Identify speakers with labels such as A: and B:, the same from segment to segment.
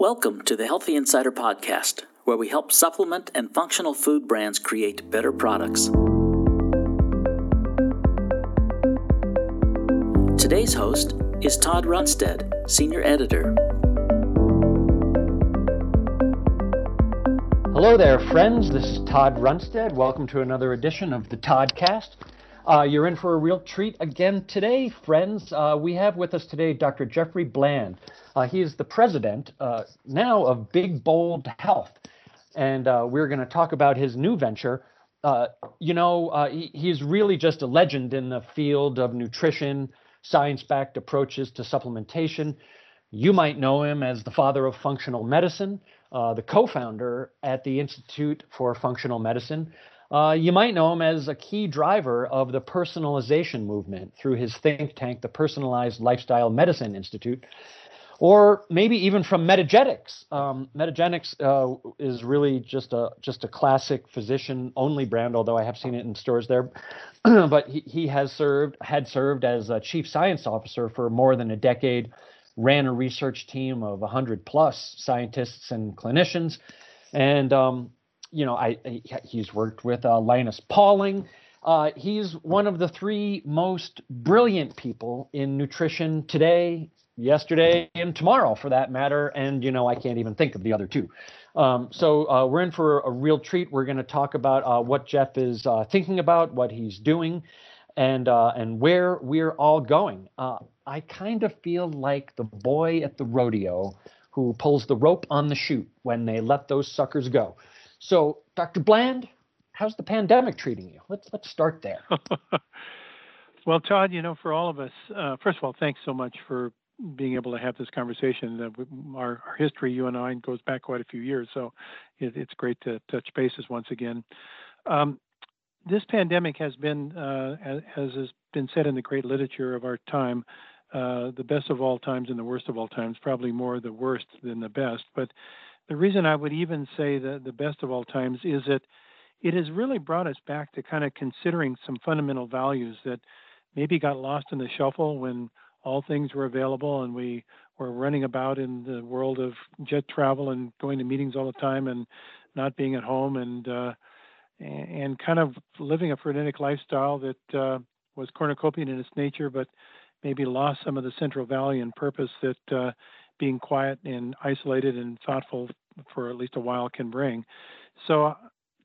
A: Welcome to the Healthy Insider Podcast, where we help supplement and functional food brands create better products. Today's host is Todd Runestad, Senior Editor.
B: Hello there, friends. This is Todd Runestad. Welcome to another edition of the Toddcast. Uh, you're in for a real treat again today, friends. Uh, we have with us today Dr. Jeffrey Bland. Uh, he is the president uh, now of Big Bold Health, and uh, we're going to talk about his new venture. Uh, you know, he, he's really just a legend in the field of nutrition, science backed approaches to supplementation. You might know him as the father of functional medicine, the co founder at the Institute for Functional Medicine. Uh, you might know him as a key driver of the personalization movement through his think tank, the Personalized Lifestyle Medicine Institute, or maybe even from Metagenics. Um, Metagenics uh, is really just a just a classic physician-only brand, although I have seen it in stores there. but he, he has served had served as a chief science officer for more than a decade, ran a research team of 100 plus scientists and clinicians, and um, you know, I, he's worked with uh, Linus Pauling. Uh, he's one of the three most brilliant people in nutrition today, yesterday, and tomorrow, for that matter. And you know, I can't even think of the other two. Um, so uh, we're in for a real treat. We're going to talk about uh, what Jeff is uh, thinking about, what he's doing, and uh, and where we're all going. I kind of feel like the boy at the rodeo who pulls the rope on the chute when they let those suckers go. So, Dr. Bland, how's the pandemic treating you? Let's let's start there.
C: well, Todd, you know, for all of us, uh, first of all, thanks so much for being able to have this conversation. Uh, our, our, history, you and I, goes back quite a few years, so it, it's great to touch bases once again. Um, this pandemic has been, uh, as, as, has been said in the great literature of our time, uh, the best of all times and the worst of all times. Probably more the worst than the best, but the reason I would even say the, the best of all times is that it has really brought us back to kind of considering some fundamental values that maybe got lost in the shuffle when all things were available and we were running about in the world of jet travel and going to meetings all the time and not being at home and uh, and kind of living a frenetic lifestyle that uh, was cornucopian in its nature, but maybe lost some of the central value and purpose that uh, being quiet and isolated and thoughtful for at least a while can bring. So, uh,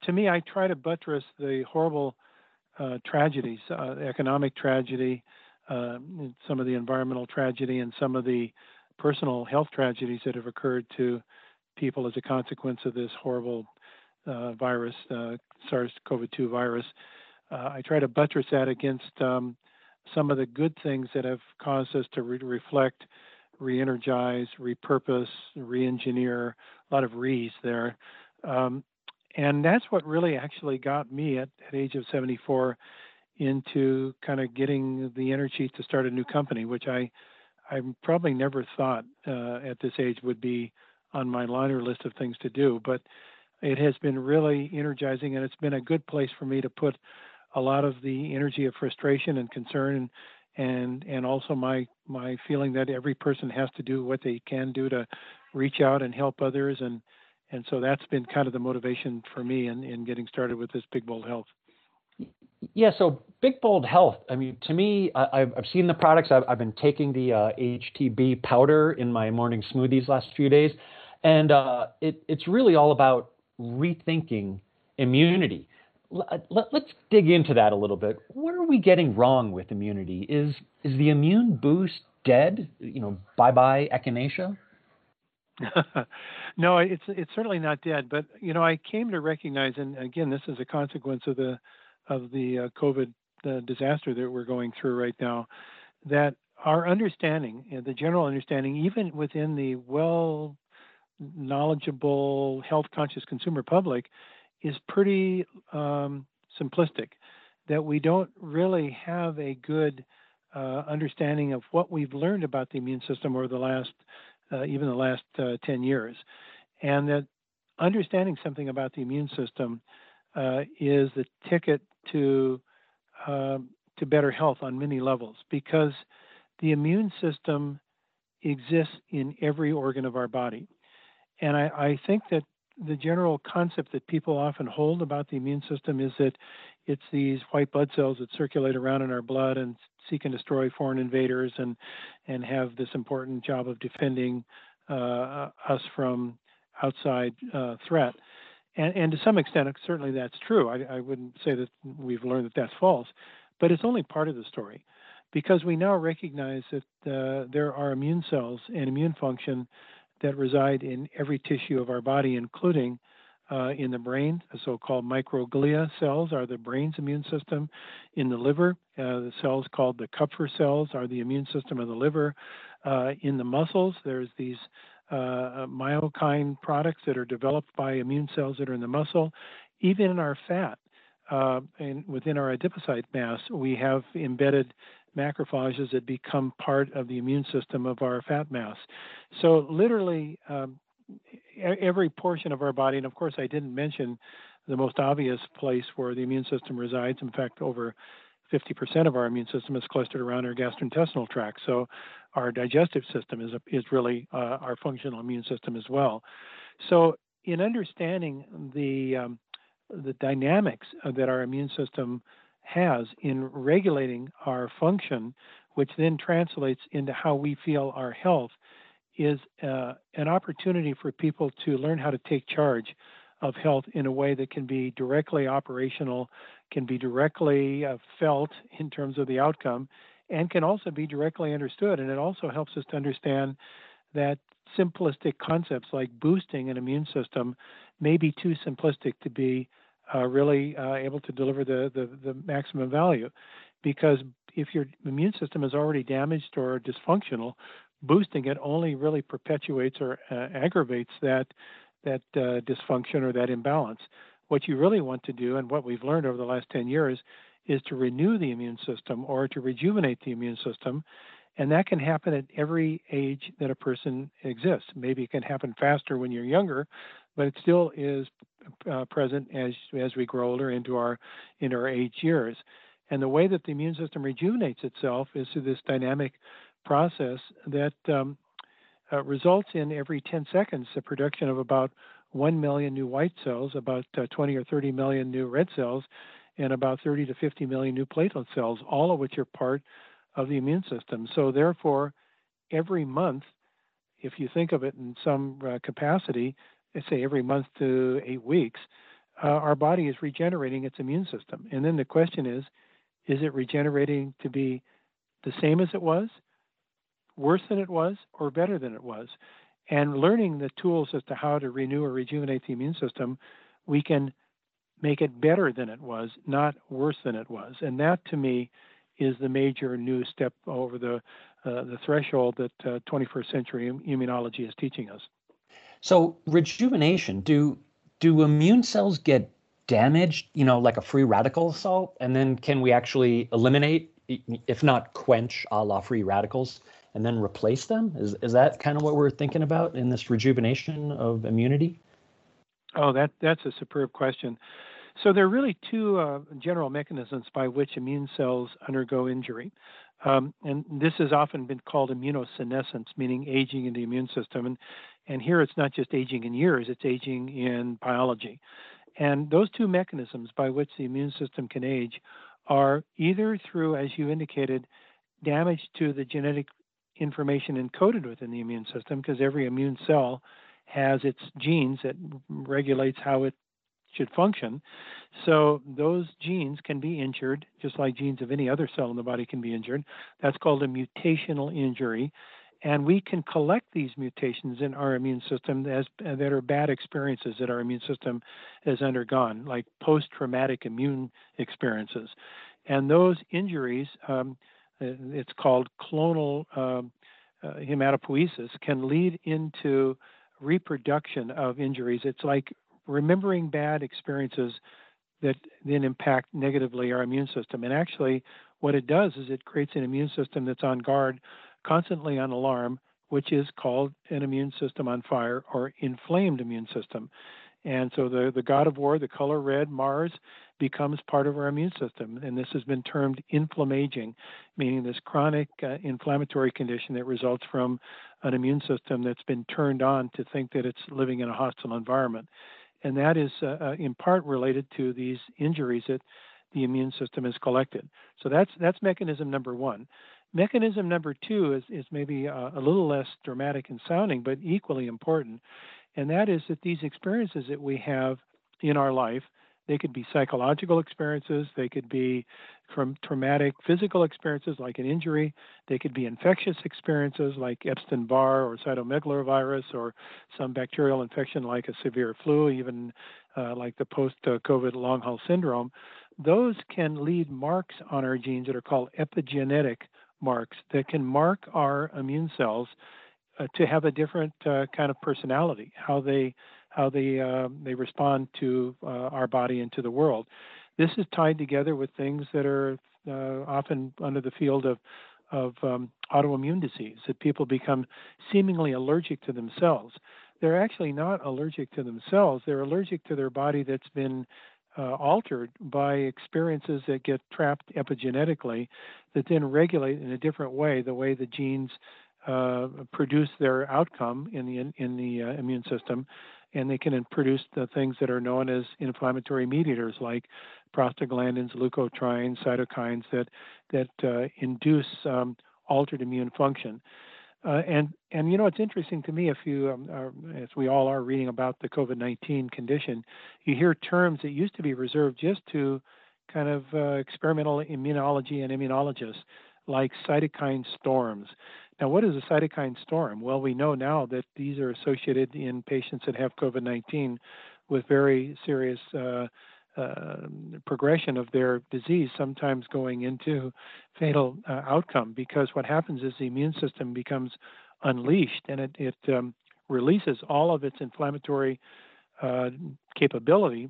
C: to me, I try to buttress the horrible uh, tragedies, uh, economic tragedy, uh, some of the environmental tragedy, and some of the personal health tragedies that have occurred to people as a consequence of this horrible uh, virus, uh, SARS-CoV-2 virus. I try to buttress that against um, some of the good things that have caused us to re- reflect re-energize, repurpose, re-engineer, a lot of re's there. Um, and that's what really actually got me at, at age of 74 into kind of getting the energy to start a new company, which I I probably never thought uh, at this age would be on my liner list of things to do. But it has been really energizing, and it's been a good place for me to put a lot of the energy of frustration and concern and and and also my my feeling that every person has to do what they can do to reach out and help others and and so that's been kind of the motivation for me in, in getting started with this big bold health.
B: Yeah so big bold health i mean to me I, have I've seen the products. I've, I've been taking the uh, htb powder in my morning smoothies last few days and uh, it, it's really all about rethinking immunity let, us dig into that a little bit. What are we getting wrong with immunity? Is is the immune boost dead? You know, bye bye echinacea.
C: no, it's it's certainly not dead. But you know, I came to recognize, and again, this is a consequence of the of the uh, COVID the disaster that we're going through right now, that our understanding, the general understanding, even within the well knowledgeable, health conscious consumer public, is pretty um, simplistic, that we don't really have a good uh, understanding of what we've learned about the immune system over the last, uh, even the last uh, 10 years. And that understanding something about the immune system uh, is the ticket to, um, to better health on many levels because the immune system exists in every organ of our body. And I, I think that the general concept that people often hold about the immune system is that it's these white blood cells that circulate around in our blood and seek and destroy foreign invaders and and have this important job of defending uh, us from outside uh, threat. And, and, to some extent, certainly that's true. I, I, wouldn't say that we've learned that that's false, but it's only part of the story because we now recognize that uh, there are immune cells and immune function that reside in every tissue of our body, including uh, in the brain. The so-called microglia cells are the brain's immune system. In the liver, uh, the cells called the Kupffer cells are the immune system of the liver. Uh, in the muscles, there's these uh, myokine products that are developed by immune cells that are in the muscle. Even in our fat, uh, and within our adipocyte mass, we have embedded macrophages that become part of the immune system of our fat mass. So literally, um, every portion of our body, and of course, I didn't mention the most obvious place where the immune system resides. In fact, over 50% of our immune system is clustered around our gastrointestinal tract. So our digestive system is, is really uh, our functional immune system as well. So in understanding the, um, the dynamics that our immune system has in regulating our function, which then translates into how we feel our health, is uh, an opportunity for people to learn how to take charge of health in a way that can be directly operational, can be directly uh, felt in terms of the outcome, and can also be directly understood. And it also helps us to understand that simplistic concepts like boosting an immune system may be too simplistic to be uh, really uh, able to deliver the, the, the maximum value. Because if your immune system is already damaged or dysfunctional, boosting it only really perpetuates or uh, aggravates that that uh, dysfunction or that imbalance. What you really want to do, and what we've learned over the last 10 years, is to renew the immune system or to rejuvenate the immune system. And that can happen at every age that a person exists. Maybe it can happen faster when you're younger, but it still is uh, present as as we grow older into our into our age years. And the way that the immune system rejuvenates itself is through this dynamic process that um, uh, results in every 10 seconds the production of about 1 million new white cells, about uh, 20 or 30 million new red cells, and about 30 to 50 million new platelet cells, all of which are part of the immune system. So, therefore, every month, if you think of it in some uh, capacity, say every month to eight weeks, uh, our body is regenerating its immune system. And then the question is is it regenerating to be the same as it was? worse than it was or better than it was. And learning the tools as to how to renew or rejuvenate the immune system, we can make it better than it was, not worse than it was. And that to me is the major new step over the uh, the threshold that uh, 21st century immunology is teaching us.
B: So rejuvenation, do do immune cells get damaged, you know, like a free radical assault, and then can we actually eliminate, if not quench, a la free radicals, and then replace them? Is is that kind of what we're thinking about in this rejuvenation of immunity?
C: Oh, that that's a superb question. So there are really two uh, general mechanisms by which immune cells undergo injury. Um, and this has often been called immunosenescence, meaning aging in the immune system. And, and here it's not just aging in years, it's aging in biology. And those two mechanisms by which the immune system can age are either through, as you indicated, damage to the genetic information encoded within the immune system because every immune cell has its genes that regulates how it should function. So those genes can be injured, just like genes of any other cell in the body can be injured. That's called a mutational injury. And we can collect these mutations in our immune system as that are bad experiences that our immune system has undergone, like post-traumatic immune experiences. And those injuries um, uh, it's called clonal um, uh, hematopoiesis, can lead into reproduction of injuries. It's like remembering bad experiences that then impact negatively our immune system. And actually, what it does is it creates an immune system that's on guard, constantly on alarm, which is called an immune system on fire or inflamed immune system. And so the, the god of war, the color red, Mars, becomes part of our immune system. And this has been termed inflammaging, meaning this chronic uh, inflammatory condition that results from an immune system that's been turned on to think that it's living in a hostile environment. And that is uh, uh in part related to these injuries that the immune system has collected. So that's that's mechanism number one. Mechanism number two is, is maybe a, a little less dramatic in sounding, but equally important, and that is that these experiences that we have in our life they could be psychological experiences, they could be from traumatic physical experiences like an injury, they could be infectious experiences like Epstein Barr or cytomegalovirus or some bacterial infection like a severe flu, even uh, like the post COVID long haul syndrome. Those can lead marks on our genes that are called epigenetic marks that can mark our immune cells uh, to have a different uh, kind of personality, how they how they uh, they respond to uh, our body and to the world. This is tied together with things that are uh, often under the field of of um, autoimmune disease that people become seemingly allergic to themselves. They're actually not allergic to themselves. They're allergic to their body that's been uh, altered by experiences that get trapped epigenetically that then regulate in a different way the way the genes uh, produce their outcome in the in the uh, immune system and they can produce the things that are known as inflammatory mediators like prostaglandins, leukotrienes, cytokines that that uh, induce um, altered immune function. Uh, and and you know it's interesting to me if you um, are, as we all are reading about the COVID-19 condition, you hear terms that used to be reserved just to kind of uh, experimental immunology and immunologists like cytokine storms. Now, what is a cytokine storm? Well, we know now that these are associated in patients that have COVID 19 with very serious uh, progression of their disease, sometimes going into fatal uh, outcome. Because what happens is the immune system becomes unleashed and it, it um, releases all of its inflammatory uh, capability,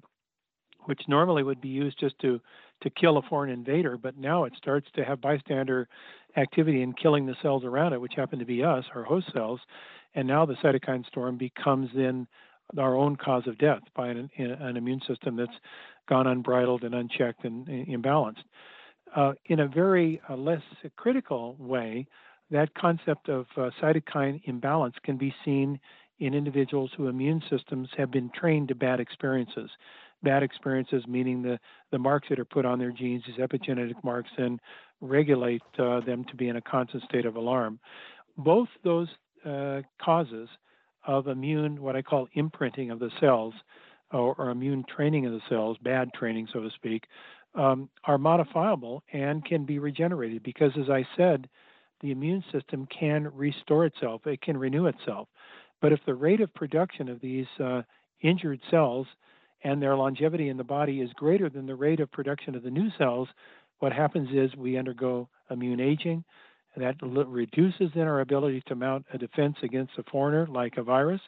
C: which normally would be used just to to kill a foreign invader, but now it starts to have bystander activity in killing the cells around it, which happen to be us, our host cells. And now the cytokine storm becomes then our own cause of death by an, an immune system that's gone unbridled and unchecked and, imbalanced. Uh, in a very uh, less critical way, that concept of uh, cytokine imbalance can be seen in individuals whose immune systems have been trained to bad experiences. Bad experiences meaning the, the marks that are put on their genes, these epigenetic marks, then regulate uh, them to be in a constant state of alarm. Both those uh, causes of immune, what I call imprinting of the cells, or, or, immune training of the cells, bad training, so to speak, um, are modifiable and can be regenerated because, as I said, the immune system can restore itself, it can renew itself. But if the rate of production of these uh, injured cells and their longevity in the body is greater than the rate of production of the new cells, what happens is we undergo immune aging. That reduces then our ability to mount a defense against a foreigner like a virus,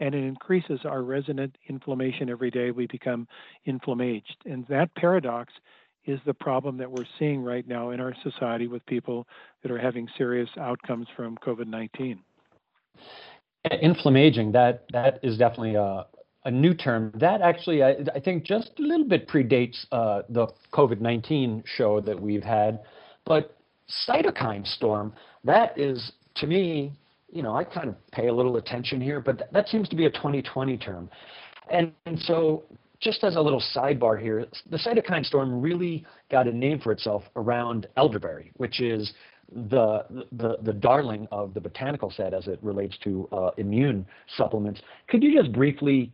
C: and it increases our resident inflammation every day. We become inflamed. And that paradox is the problem that we're seeing right now in our society with people that are having serious outcomes from COVID 19.
B: Inflammaging, that, that is definitely a, a new term. That actually, I, I think, just a little bit predates uh, the COVID 19 show that we've had. But cytokine storm, that is, to me, you know, I kind of pay a little attention here, but th- that seems to be a 2020 term. And, and so, just as a little sidebar here, the cytokine storm really got a name for itself around elderberry, which is the, the, the darling of the botanical set as it relates to uh, immune supplements. Could you just briefly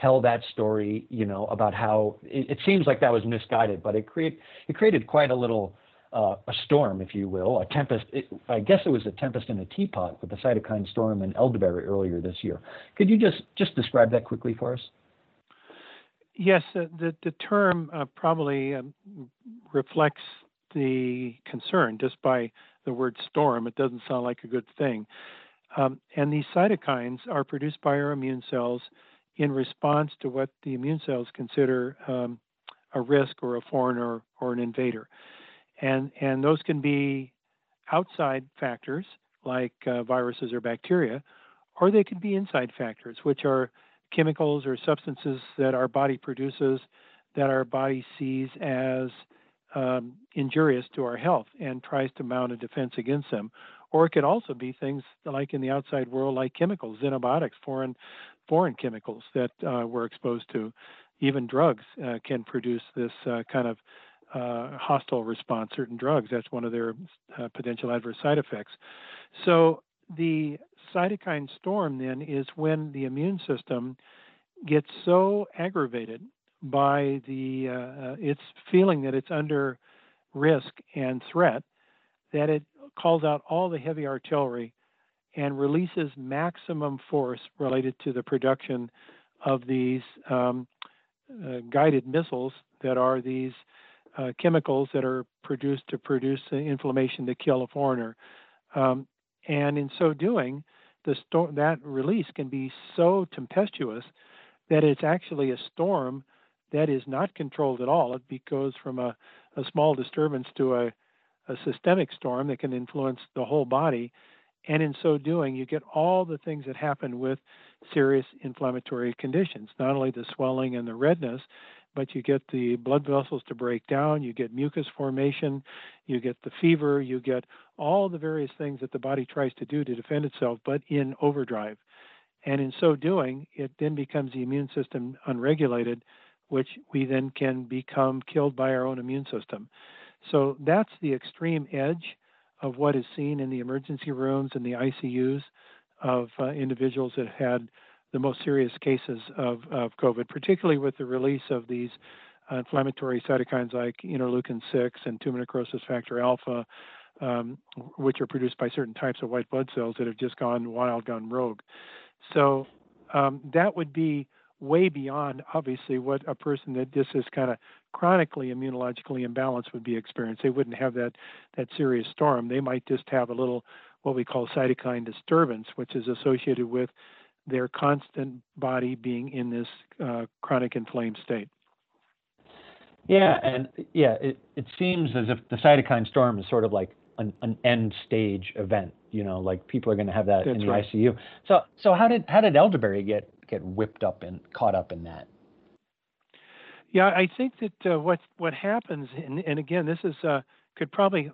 B: tell that story, you know, about how it, it seems like that was misguided, but it create it created quite a little uh, a storm, if you will, a tempest. It, I guess it was a tempest in a teapot with the cytokine storm in elderberry earlier this year. Could you just just describe that quickly for us?
C: Yes, uh, the the term uh, probably um, reflects the concern just by the word storm. It doesn't sound like a good thing. Um, and these cytokines are produced by our immune cells in response to what the immune cells consider um, a risk or a foreigner or an invader. And, and those can be outside factors like uh, viruses or bacteria, or they can be inside factors, which are chemicals or substances that our body produces that our body sees as um, injurious to our health and tries to mount a defense against them. or it could also be things like in the outside world, like chemicals, xenobiotics, foreign foreign chemicals that uh, we're exposed to. Even drugs uh, can produce this uh, kind of uh, hostile response. Certain drugs, that's one of their uh, potential adverse side effects. So the cytokine storm then is when the immune system gets so aggravated by the uh, its feeling that it's under risk and threat that it calls out all the heavy artillery and releases maximum force related to the production of these um, uh, guided missiles that are these uh, chemicals that are produced to produce inflammation to kill a foreigner. Um, and in so doing, the that release can be so tempestuous that it's actually a storm that is not controlled at all. It goes from a, a small disturbance to a, a systemic storm that can influence the whole body. And in so doing, you get all the things that happen with serious inflammatory conditions, not only the swelling and the redness, but you get the blood vessels to break down, you get mucus formation, you get the fever, you get all the various things that the body tries to do to defend itself, but in overdrive. And in so doing, it then becomes the immune system unregulated, which we then can become killed by our own immune system. So that's the extreme edge of what is seen in the emergency rooms and the ICUs of uh, individuals that had the most serious cases of, of COVID, particularly with the release of these uh, inflammatory cytokines like interleukin 6 and tumor necrosis factor alpha, um, which are produced by certain types of white blood cells that have just gone wild, gone rogue. So um, that would be way beyond, obviously, what a person that just is kind of chronically immunologically imbalanced would be experiencing. They wouldn't have that that serious storm. They might just have a little what we call cytokine disturbance, which is associated with their constant body being in this uh, chronic inflamed state.
B: Yeah, and yeah, it, it seems as if the cytokine storm is sort of like an, an end stage event. You know, like people are going to have that
C: That's
B: in the
C: right.
B: ICU. So, so how did how did elderberry get get whipped up and caught up in that?
C: Yeah, I think that uh, what what happens, and, and again, this is uh, could probably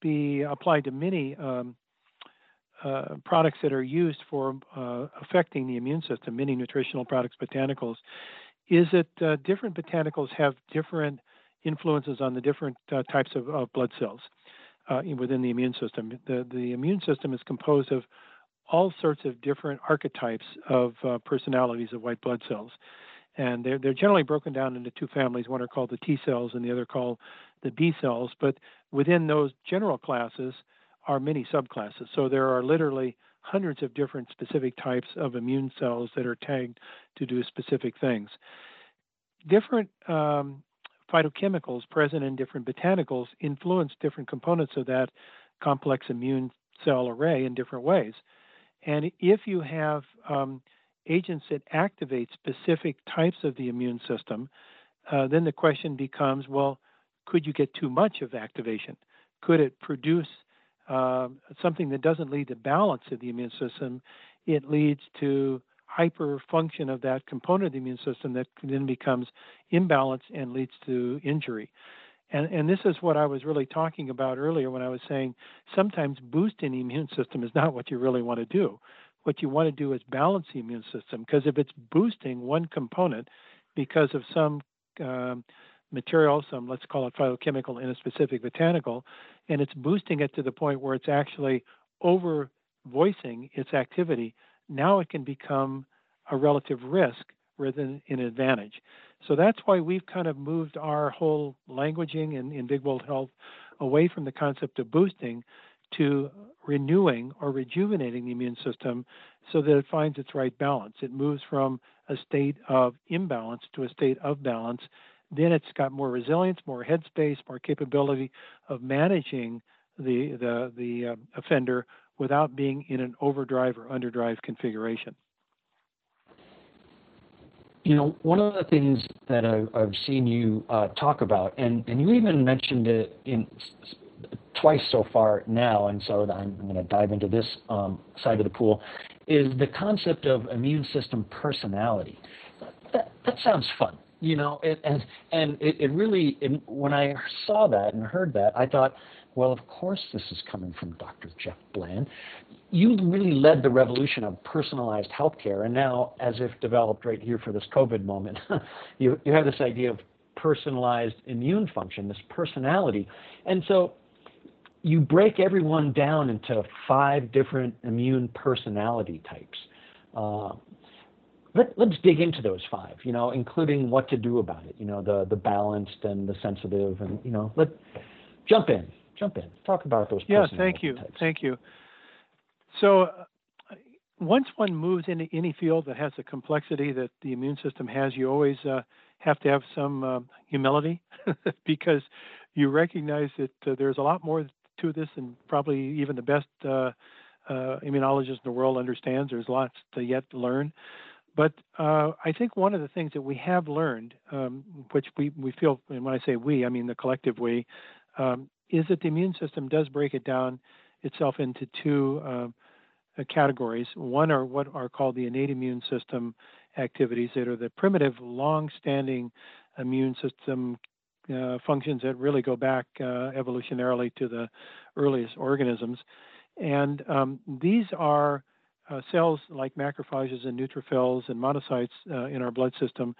C: be applied to many um, uh, products that are used for uh, affecting the immune system, many nutritional products, botanicals, is that uh, different botanicals have different influences on the different uh, types of, of, blood cells uh, within the immune system. The, the immune system is composed of all sorts of different archetypes of personalities of white blood cells. And they're, they're generally broken down into two families. One are called the T cells, and the other called the B cells. But within those general classes, are many subclasses. So there are literally hundreds of different specific types of immune cells that are tagged to do specific things. Different um, phytochemicals present in different botanicals influence different components of that complex immune cell array in different ways. And if you have um, agents that activate specific types of the immune system, uh, then the question becomes well, could you get too much of activation? Could it produce uh, something that doesn't lead to balance of the immune system, it leads to hyperfunction of that component of the immune system that then becomes imbalanced and leads to injury. And, and this is what I was really talking about earlier when I was saying sometimes boosting the immune system is not what you really want to do. What you want to do is balance the immune system because if it's boosting one component because of some um, material, some let's call it phytochemical in a specific botanical, and it's boosting it to the point where it's actually over voicing its activity, now it can become a relative risk rather than an advantage. So that's why we've kind of moved our whole languaging in, in Big Bold Health away from the concept of boosting to renewing or rejuvenating the immune system so that it finds its right balance. It moves from a state of imbalance to a state of balance then it's got more resilience, more headspace, more capability of managing the the the uh, offender without being in an overdrive or underdrive configuration.
B: You know, one of the things that I've, I've seen you uh, talk about, and, and you even mentioned it in twice so far now, and so I'm, I'm going to dive into this um, side of the pool, is the concept of immune system personality. That, that sounds fun you know, it, and and it, it really, it, when I saw that and heard that, I thought, Well, of course, this is coming from Dr. Jeff Bland. You really led the revolution of personalized healthcare, and now, as if developed right here for this COVID moment, you, you have this idea of personalized immune function, this personality. And so you break everyone down into five different immune personality types. Uh, let, us dig into those five, you know, including what to do about it, you know, the, the balanced and the sensitive, and, you know, let jump in jump in. Talk about those.
C: Yeah, thank you,
B: types.
C: thank you. So, uh, once one moves into any field that has the complexity that the immune system has, you always uh, have to have some uh, humility because you recognize that uh, there's a lot more to this than probably even the best uh, uh, immunologist in the world understands. There's lots to yet learn. But I think one of the things that we have learned, um, which we, we feel, and when I say we, I mean the collective we, um, is that the immune system does break it down itself into two um, uh, categories. One are what are called the innate immune system activities that are the primitive, long-standing immune system uh, functions that really go back uh, evolutionarily to the earliest organisms. And um, these are uh, cells like macrophages and neutrophils and monocytes uh, in our blood system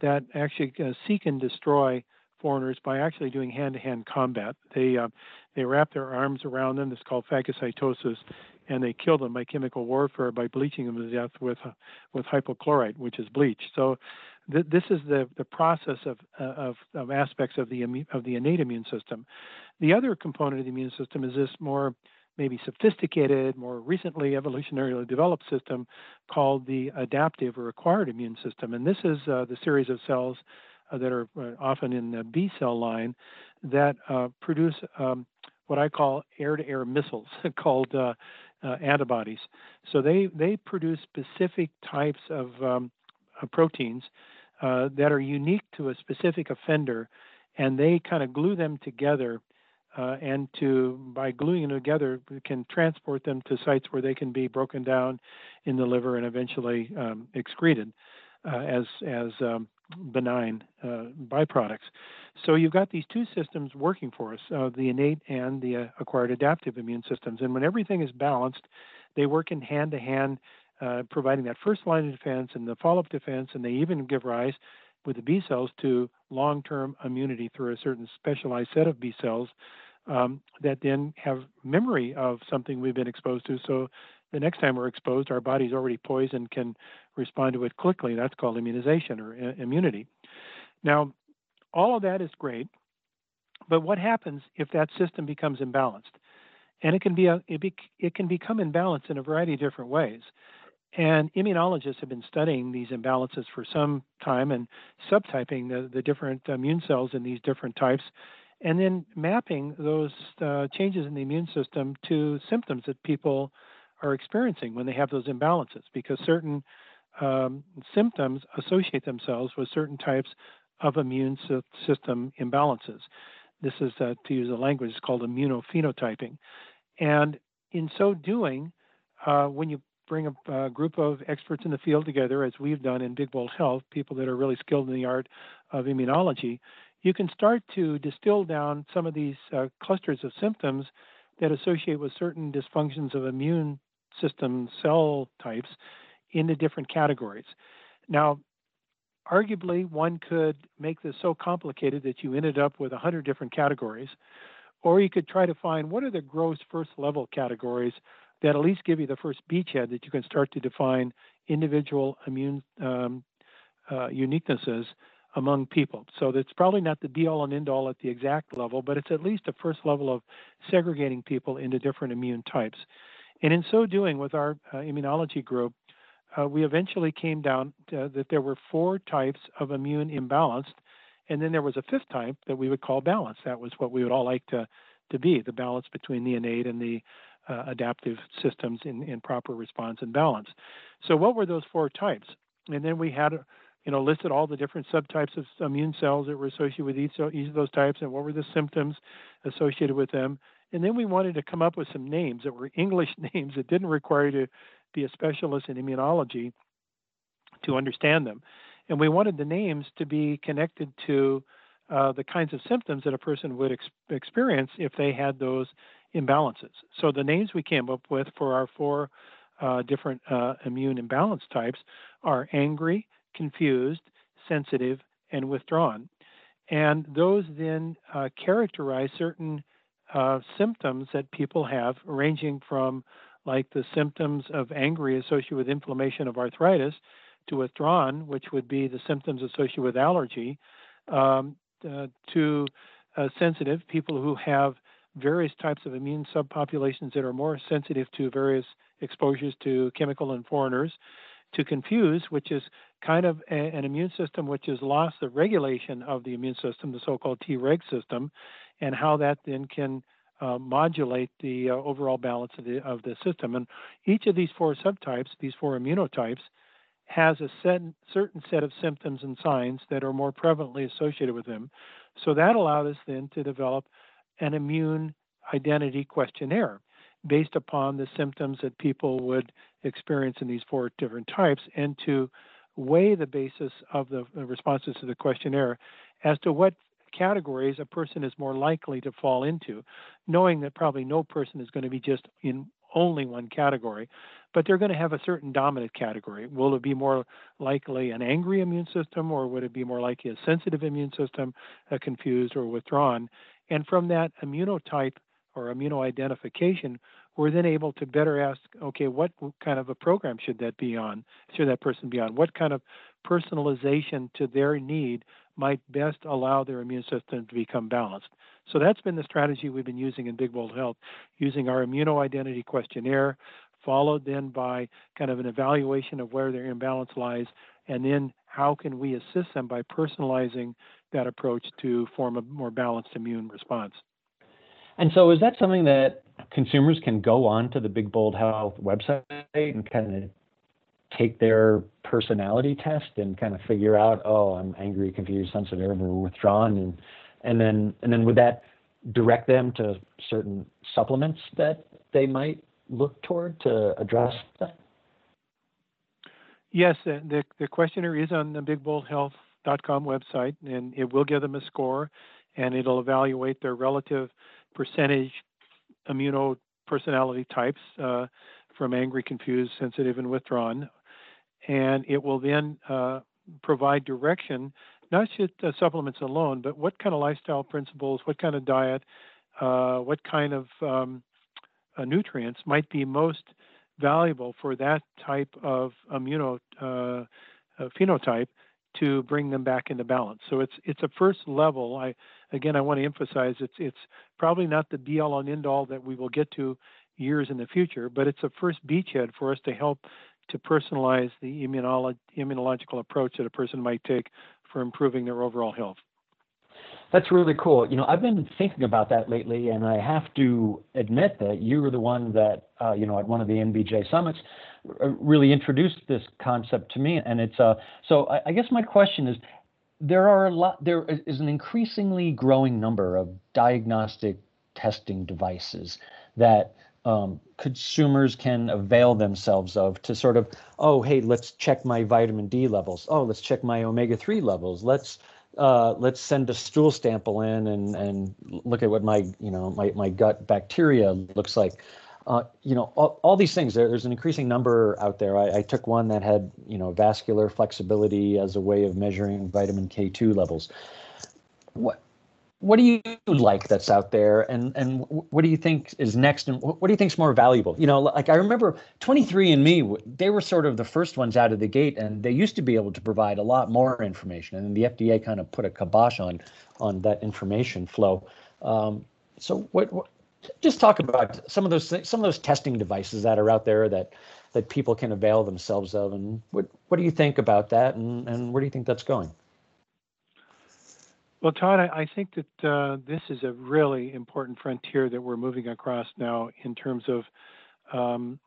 C: that actually uh, seek and destroy foreigners by actually doing hand-to-hand combat. They uh, they wrap their arms around them. It's called phagocytosis, and they kill them by chemical warfare by bleaching them to death with uh, with hypochlorite, which is bleach. So th- this is the the process of, uh, of of aspects of the of the innate immune system. The other component of the immune system is this more maybe sophisticated, more recently evolutionarily developed system called the adaptive or acquired immune system. And this is uh, the series of cells uh, that are uh, often in the B cell line that uh, produce um, what I call air-to-air missiles called uh, uh, antibodies. So they they produce specific types of um, proteins that are unique to a specific offender, and they kind of glue them together. Uh, and to by gluing them together we can transport them to sites where they can be broken down in the liver and eventually um, excreted uh, as as um, benign uh, byproducts. So you've got these two systems working for us, uh, the innate and the uh, acquired adaptive immune systems. And when everything is balanced, they work in hand to hand, providing that first line of defense and the follow up defense, and they even give rise with the B cells to long term immunity through a certain specialized set of B cells. Um, that then have memory of something we've been exposed to. So the next time we're exposed, our body's already poised and can respond to it quickly. That's called immunization or uh, immunity. Now, all of that is great, but what happens if that system becomes imbalanced? And it can be a, it, be, it can become imbalanced in a variety of different ways. And immunologists have been studying these imbalances for some time and subtyping the, the different immune cells in these different types, and then mapping those uh, changes in the immune system to symptoms that people are experiencing when they have those imbalances because certain um, symptoms associate themselves with certain types of immune system imbalances. This is, uh, to use a language, it's called immunophenotyping. And in so doing, uh, when you bring a, a, group of experts in the field together, as we've done in Big Bold Health, people that are really skilled in the art of immunology, you can start to distill down some of these uh, clusters of symptoms that associate with certain dysfunctions of immune system cell types into different categories. Now, arguably, one could make this so complicated that you ended up with 100 different categories, or you could try to find what are the gross first level categories that at least give you the first beachhead that you can start to define individual immune um, uh, uniquenesses among people. So that's probably not the be all and end all at the exact level, but it's at least a first level of segregating people into different immune types. And in so doing, with our uh, immunology group, uh, we eventually came down to, that there were four types of immune imbalance, and then there was a fifth type that we would call balance. That was what we would all like to, to be the balance between the innate and the uh, adaptive systems in, in proper response and balance. So, what were those four types? And then we had you know, listed all the different subtypes of immune cells that were associated with each, each of those types and what were the symptoms associated with them. And then we wanted to come up with some names that were English names that didn't require you to be a specialist in immunology to understand them. And we wanted the names to be connected to uh, the kinds of symptoms that a person would ex- experience if they had those imbalances. So the names we came up with for our four uh, different uh, immune imbalance types are angry, confused, sensitive, and withdrawn. And those then uh, characterize certain uh, symptoms that people have, ranging from like the symptoms of angry associated with inflammation of arthritis to withdrawn, which would be the symptoms associated with allergy, um, uh, to uh, sensitive people who have various types of immune subpopulations that are more sensitive to various exposures to chemical and foreigners, to confuse, which is kind of a, an immune system which has lost the regulation of the immune system, the so-called Treg system, and how that then can uh, modulate the uh, overall balance of the of the system. And each of these four subtypes, these four immunotypes, has a set, certain set of symptoms and signs that are more prevalently associated with them. So that allowed us then to develop an immune identity questionnaire based upon the symptoms that people would experience in these four different types and to weigh the basis of the responses to the questionnaire as to what categories a person is more likely to fall into, knowing that probably no person is going to be just in only one category, but they're going to have a certain dominant category. Will it be more likely an angry immune system, or would it be more likely a sensitive immune system, a confused or withdrawn? And from that immunotype or immunoidentification, we're then able to better ask, okay, what kind of a program should that be on? Should that person be on? What kind of personalization to their need might best allow their immune system to become balanced? So that's been the strategy we've been using in Big Bold Health, using our immunoidentity questionnaire, followed then by kind of an evaluation of where their imbalance lies, and then how can we assist them by personalizing that approach to form a more balanced immune response.
B: And so, is that something that consumers can go on to the Big Bold Health website and kind of take their personality test and kind of figure out, oh, I'm angry, confused, sensitive, or withdrawn, and and then and then would that direct them to certain supplements that they might look toward to address that?
C: Yes, the, the questionnaire is on the bigboldhealth.com website, and it will give them a score, and it'll evaluate their relative percentage immuno personality types uh, from angry, confused, sensitive, and withdrawn. And it will then uh, provide direction, not just uh, supplements alone, but what kind of lifestyle principles, what kind of diet, uh, what kind of um, uh, nutrients might be most valuable for that type of immuno uh, phenotype to bring them back into balance. So it's it's a first level. I again I want to emphasize it's it's probably not the be all and end all that we will get to years in the future, but it's a first beachhead for us to help to personalize the immunolo- immunological approach that a person might take for improving their overall health.
B: That's really cool. You know, I've been thinking about that lately, and I have to admit that you were the one that, uh, you know, at one of the NBJ summits, uh, really introduced this concept to me. And it's uh, so I, I guess my question is, there are a lot, there is an increasingly growing number of diagnostic testing devices that um, consumers can avail themselves of to sort of, oh, hey, let's check my vitamin D levels. Oh, let's check my omega 3 levels. Let's uh, let's send a stool sample in and, and look at what my you know my, my gut bacteria looks like. Uh, you know all, all these things. There, there's an increasing number out there. I, I, took one that had you know vascular flexibility as a way of measuring vitamin K2 levels. What what do you like that's out there and and what do you think is next and what do you think is more valuable you know like i remember 23andme they were sort of the first ones out of the gate and they used to be able to provide a lot more information and then the fda kind of put a kibosh on on that information flow um, so what, what just talk about some of those some of those testing devices that are out there that that people can avail themselves of and what what do you think about that and and where do you think that's going
C: well, Todd, I, I think that uh, this is a really important frontier that we're moving across now in terms of um,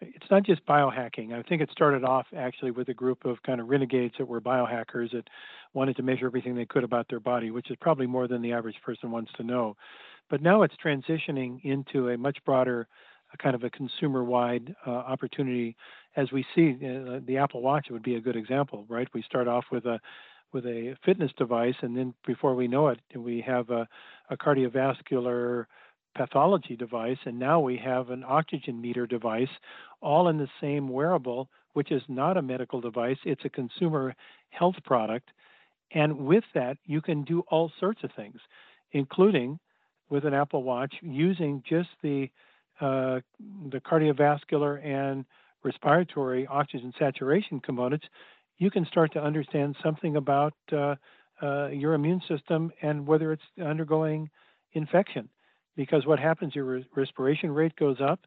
C: it's not just biohacking. I think it started off actually with a group of kind of renegades that were biohackers that wanted to measure everything they could about their body, which is probably more than the average person wants to know. But now it's transitioning into a much broader a kind of a consumer-wide uh, opportunity. As we see, uh, the Apple Watch would be a good example, right? We start off with a with a fitness device, and then before we know it, we have a, a cardiovascular pathology device, and now we have an oxygen meter device, all in the same wearable, which is not a medical device, it's a consumer health product. And with that, you can do all sorts of things, including with an Apple Watch using just the uh, the cardiovascular and respiratory oxygen saturation components, you can start to understand something about uh, uh, your immune system and whether it's undergoing infection. Because what happens, your re- respiration rate goes up,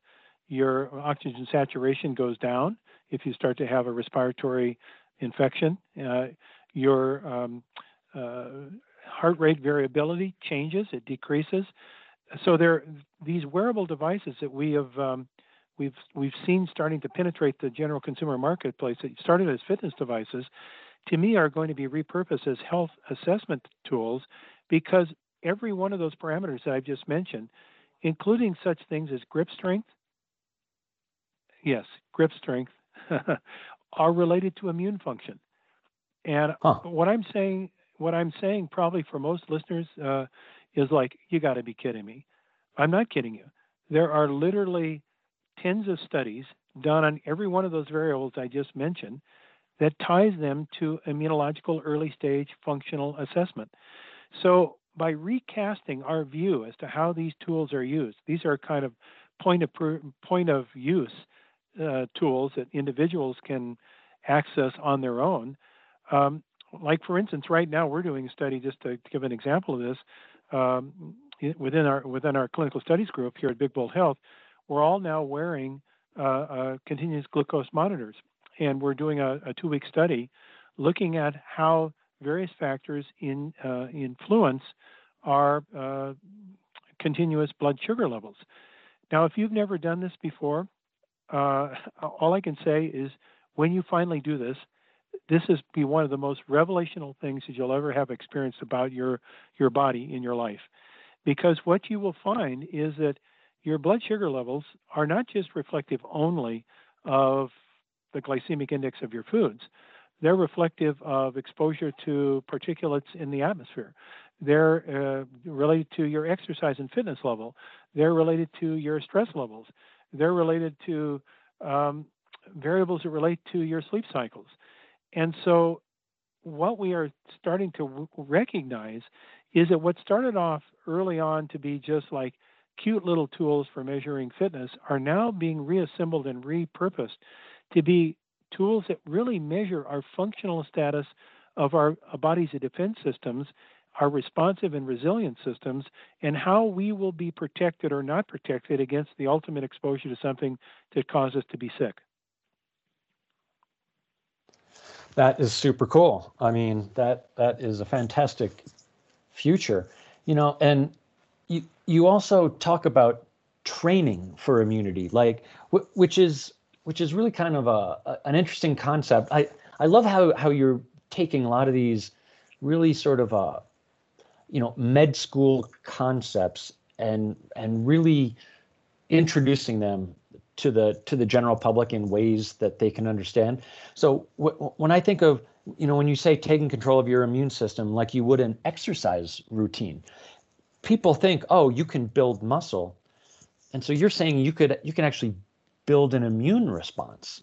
C: your oxygen saturation goes down if you start to have a respiratory infection. Uh, your um, uh, heart rate variability changes, it decreases. So there, these wearable devices that we have um, we've we've seen starting to penetrate the general consumer marketplace that started as fitness devices, to me are going to be repurposed as health assessment tools because every one of those parameters that I've just mentioned, including such things as grip strength, yes, grip strength, are related to immune function. And huh. what I'm saying, what I'm saying, probably for most listeners, uh, is like, you got to be kidding me. I'm not kidding you. There are literally tens of studies done on every one of those variables I just mentioned that ties them to immunological early stage functional assessment. So by recasting our view as to how these tools are used, these are kind of point of point of use uh, tools that individuals can access on their own. Um, like for instance, right now we're doing a study just to, give an example of this um, within our within our clinical studies group here at Big Bold Health we're all now wearing uh, uh, continuous glucose monitors, and we're doing a, a two-week study looking at how various factors in uh, influence our uh, continuous blood sugar levels. Now, if you've never done this before, uh, all I can say is when you finally do this, this is be one of the most revelational things that you'll ever have experienced about your your body in your life, because what you will find is that your blood sugar levels are not just reflective only of the glycemic index of your foods, they're reflective of exposure to particulates in the atmosphere. They're uh, related to your exercise and fitness level. They're related to your stress levels. They're related to um, variables that relate to your sleep cycles. And so, what we are starting to recognize is that what started off early on to be just like cute little tools for measuring fitness are now being reassembled and repurposed to be tools that really measure our functional status of our body's defense systems, our responsive and resilient systems, and how we will be protected or not protected against the ultimate exposure to something that causes us to be sick.
B: That is super cool. I mean, that that is a fantastic future. You know, and you you also talk about training for immunity, like which is which is really kind of a, a, an interesting concept. I I love how how you're taking a lot of these really sort of uh you know med school concepts and and really introducing them to the to the general public in ways that they can understand. So when I think of you know when you say taking control of your immune system like you would an exercise routine people think, oh, you can build muscle, and so you're saying you could you can actually build an immune response.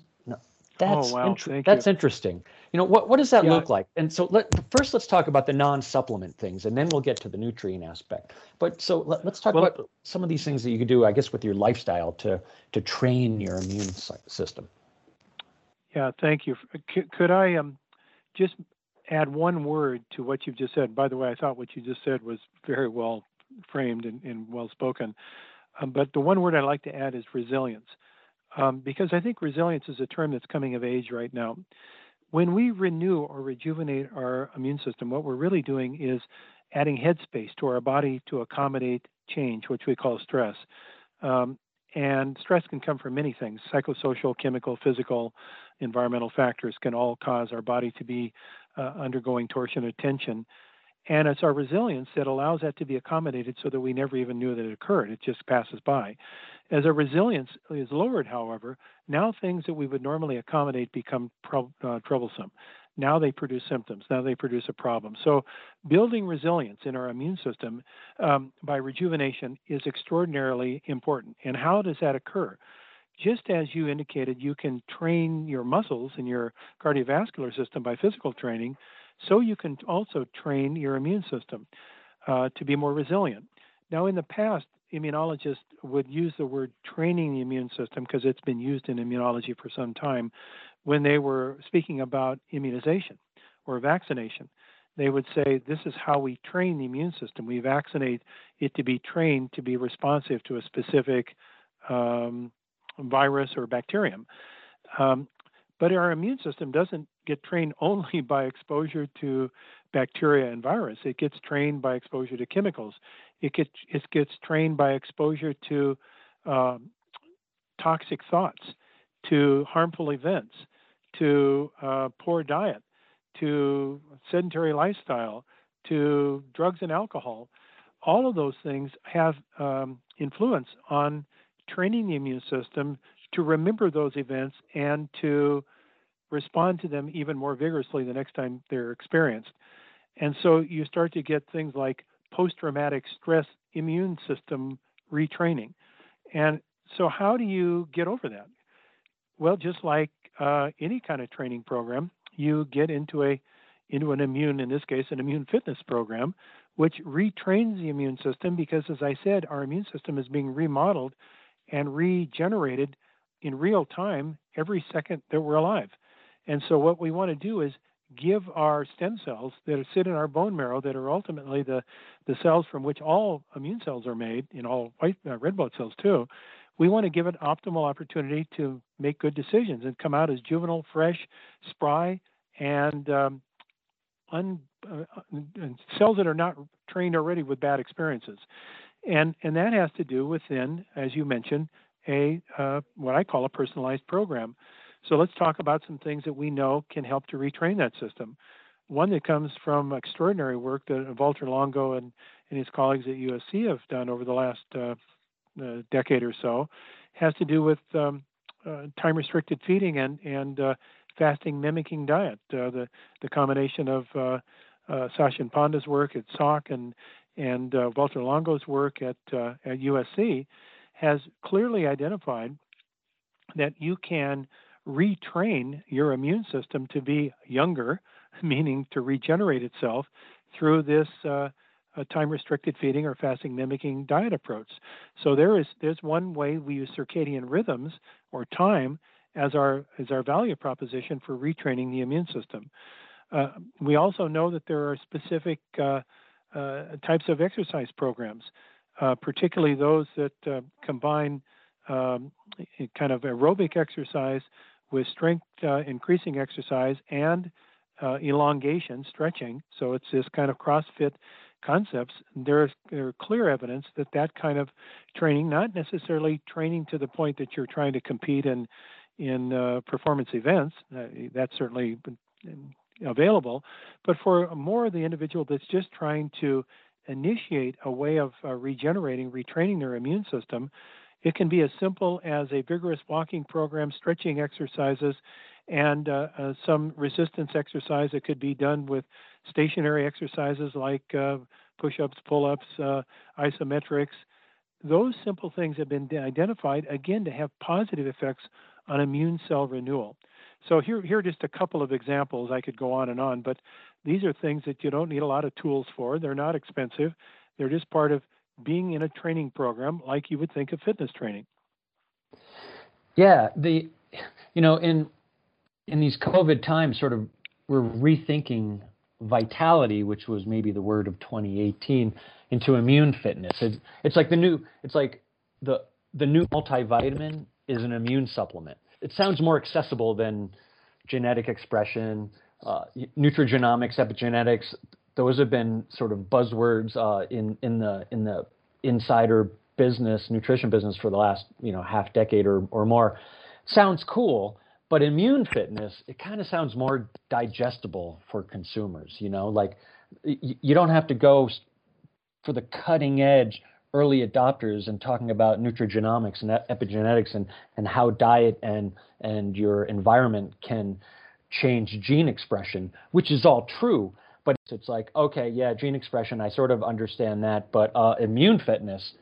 B: No, that's
C: oh, wow. inter-
B: that's
C: you.
B: interesting. You know what what does that yeah. look like? And so let first let's talk about the non-supplement things, and then we'll get to the nutrient aspect. But so let, us talk well, about some of these things that you could do, I guess, with your lifestyle to to train your immune system.
C: Yeah, thank you. Could I um just add one word to what you've just said. By the way, I thought what you just said was very well framed and, and well spoken. Um, but the one word I'd like to add is resilience, um, because I think resilience is a term that's coming of age right now. When we renew or rejuvenate our immune system, what we're really doing is adding headspace to our body to accommodate change, which we call stress. Um, and stress can come from many things psychosocial, chemical, physical, environmental factors can all cause our body to be uh, undergoing torsion or tension. And it's our resilience that allows that to be accommodated so that we never even knew that it occurred. It just passes by. As our resilience is lowered, however, now things that we would normally accommodate become pro- uh, troublesome. Now they produce symptoms. Now they produce a problem. So, building resilience in our immune system um, by rejuvenation is extraordinarily important. And how does that occur? Just as you indicated, you can train your muscles and your cardiovascular system by physical training, so you can also train your immune system uh, to be more resilient. Now, in the past, immunologists would use the word training the immune system because it's been used in immunology for some time when they were speaking about immunization or vaccination. They would say, This is how we train the immune system. We vaccinate it to be trained to be responsive to a specific um, virus or bacterium. Um, but our immune system doesn't get trained only by exposure to bacteria and virus. It gets trained by exposure to chemicals. It gets it gets trained by exposure to um, toxic thoughts, to harmful events, to uh, poor diet, to sedentary lifestyle, to drugs and alcohol. All of those things have um, influence on training the immune system to remember those events and to respond to them even more vigorously the next time they're experienced. And so you start to get things like post traumatic stress immune system retraining. And so, how do you get over that? Well, just like uh, any kind of training program, you get into a into an immune, in this case, an immune fitness program, which retrains the immune system because, as I said, our immune system is being remodeled and regenerated in real time every second that we're alive. And so, what we want to do is give our stem cells that sit in our bone marrow, that are ultimately the, the cells from which all immune cells are made, in all white uh, red blood cells too, we want to give it optimal opportunity to make good decisions and come out as juvenile, fresh, spry, and um, un, uh, cells that are not trained already with bad experiences. And, and that has to do within, as you mentioned, a uh, what I call a personalized program. So let's talk about some things that we know can help to retrain that system. One that comes from extraordinary work that Walter Longo and, and his colleagues at USC have done over the last uh, uh, decade or so has to do with um, uh, time restricted feeding and, and uh, fasting mimicking diet. Uh, the, the combination of uh, Sachin Panda's work at Salk and, and Walter Longo's work at, at USC has clearly identified that you can retrain your immune system to be younger, meaning to regenerate itself through this uh, time restricted feeding or fasting mimicking diet approach. So there is there's one way we use circadian rhythms or time as our as our value proposition for retraining the immune system. Uh, we also know that there are specific uh, uh types of exercise programs, uh, particularly those that uh, combine um, kind of aerobic exercise with strength uh, increasing exercise and uh, elongation, stretching. So it's this kind of CrossFit concepts. There is there clear evidence that that kind of training, not necessarily training to the point that you're trying to compete in in uh, performance events, uh, that's certainly available, but for more of the individual that's just trying to initiate a way of uh, regenerating, retraining their immune system it can be as simple as a vigorous walking program, stretching exercises, and uh, uh, some resistance exercise that could be done with stationary exercises like uh, push ups, pull ups, uh, isometrics. Those simple things have been identified, again, to have positive effects on immune cell renewal. So here, here are just a couple of examples. I could go on and on, but these are things that you don't need a lot of tools for. They're not expensive. They're just part of being in a training program like you would think of fitness training.
B: Yeah, the you know in in these COVID times, sort of we're rethinking vitality, which was maybe the word of 2018, into immune fitness. It's, it's like the new it's like the the new multivitamin is an immune supplement. It sounds more accessible than genetic expression, uh, nutrigenomics, epigenetics, those have been sort of buzzwords uh, in in the in the insider business, nutrition business for the last you know half decade or or more. Sounds cool, but immune fitness it kind of sounds more digestible for consumers. You know, like you don't have to go for the cutting edge early adopters and talking about nutrigenomics and epigenetics and, and how diet and and your environment can change gene expression, which is all true. But it's like, okay, yeah, gene expression, I sort of understand that, but uh, immune fitness,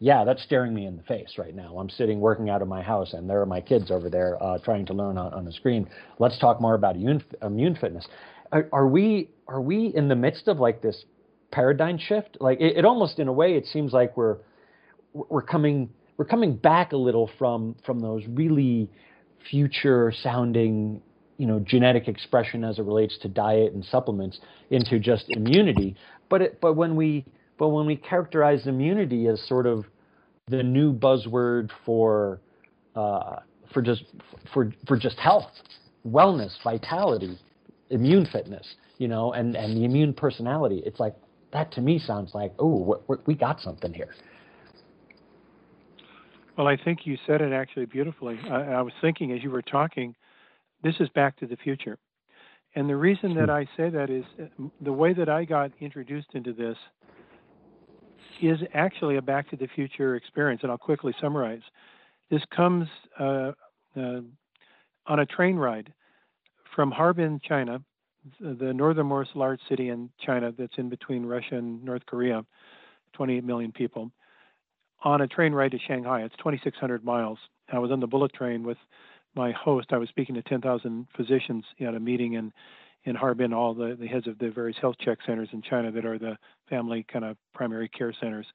B: yeah, that's staring me in the face right now. I'm sitting working out of my house, and there are my kids over there uh, trying to learn on, on the screen. Let's talk more about immune, immune fitness. Are, are, we are we in the midst of like this paradigm shift? Like it, it almost, in a way, it seems like we're we're coming we're coming back a little from from those really future sounding you know genetic expression as it relates to diet and supplements into just immunity but it, but when we but when we characterize immunity as sort of the new buzzword for uh, for just for for just health, wellness, vitality, immune fitness, you know, and and the immune personality. It's like that to me sounds like oh, we got something here.
C: Well, I think you said it actually beautifully. I, I was thinking as you were talking, this is Back to the Future. And the reason that hmm. I say that is uh, the way that I got introduced into this is actually a Back to the Future experience, and I'll quickly summarize. This comes uh, uh, on a train ride from Harbin, China, the northernmost large city in China that's in between Russia and North Korea, 28 million people, on a train ride to Shanghai. It's 2,600 miles. I was on the bullet train with my host. I was speaking to 10,000 physicians at a meeting in in Harbin, all the, the heads of the various health check centers in China that are the family kind of primary care centers.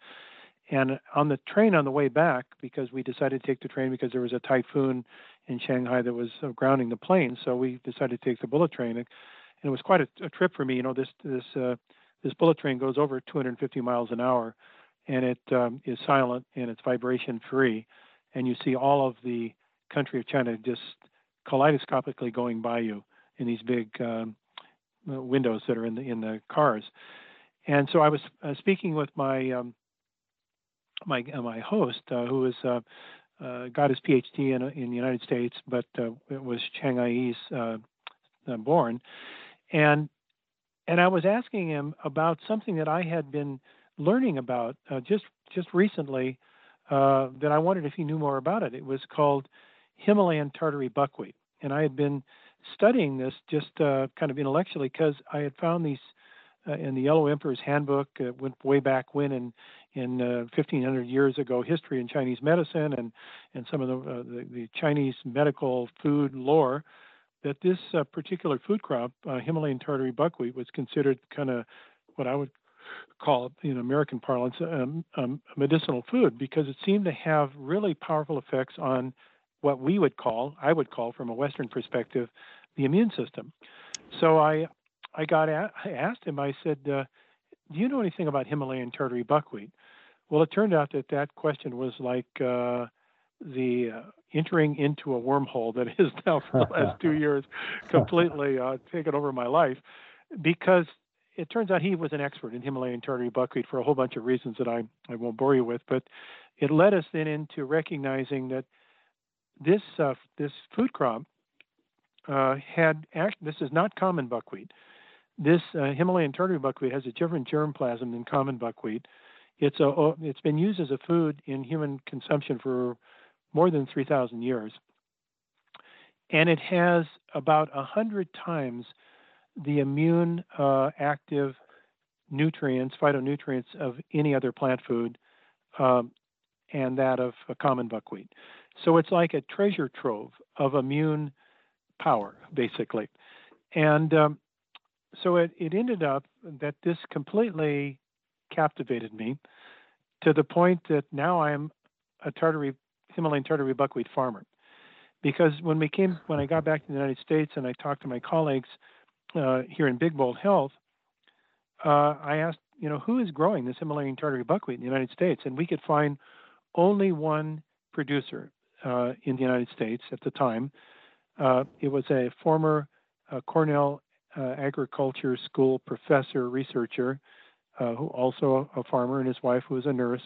C: And on the train on the way back, because we decided to take the train because there was a typhoon in Shanghai that was uh, grounding the plane, so we decided to take the bullet train. And, it was quite a, a, trip for me. You know, this this uh, this bullet train goes over 250 miles an hour, and it um, is silent and it's vibration free, and you see all of the country of China just kaleidoscopically going by you in these big um, uh, windows that are in the in the cars. And so I was uh, speaking with my um, my uh, my host, uh, who is uh, uh, got his PhD in in the United States, but was Shanghaiese born, and and I was asking him about something that I had been learning about just just recently that I wondered if he knew more about it. It was called Himalayan tartary buckwheat, and I had been studying this just uh, kind of intellectually because I had found these uh, in the Yellow Emperor's Handbook. Uh, went way back when in in 1500 uh, years ago history in Chinese medicine and and some of the uh, the, the, Chinese medical food lore that this uh, particular food crop, Himalayan tartary buckwheat, was considered kind of what I would call in American parlance um, um, medicinal food because it seemed to have really powerful effects on what we would call, I would call from a Western perspective, the immune system. So I, I got at, I asked him. I said, uh, "Do you know anything about Himalayan tartary buckwheat?" Well, it turned out that that question was like uh, the uh, entering into a wormhole that is now for the last two years completely uh, taken over my life, because it turns out he was an expert in Himalayan tartary buckwheat for a whole bunch of reasons that I, I won't bore you with. But it led us then into recognizing that this uh, this food crop uh, had actually this is not common buckwheat. This uh, Himalayan tartary buckwheat has a different germplasm than common buckwheat. It's a it's been used as a food in human consumption for more than 3,000 years, and it has about hundred times the immune uh, active nutrients, phytonutrients of any other plant food, um, and that of a common buckwheat. So it's like a treasure trove of immune power, basically. And um, so it, it ended up that this completely captivated me to the point that now I'm a tartary, Himalayan tartary buckwheat farmer. Because when we came, when I got back to the United States and I talked to my colleagues uh, here in Big Bold Health, uh, I asked, you know, who is growing this Himalayan tartary buckwheat in the United States? And we could find only one producer uh, in the United States at the time. Uh, it was a former uh, Cornell uh, Agriculture School professor, researcher, uh, who also a farmer, and his wife, who was a nurse,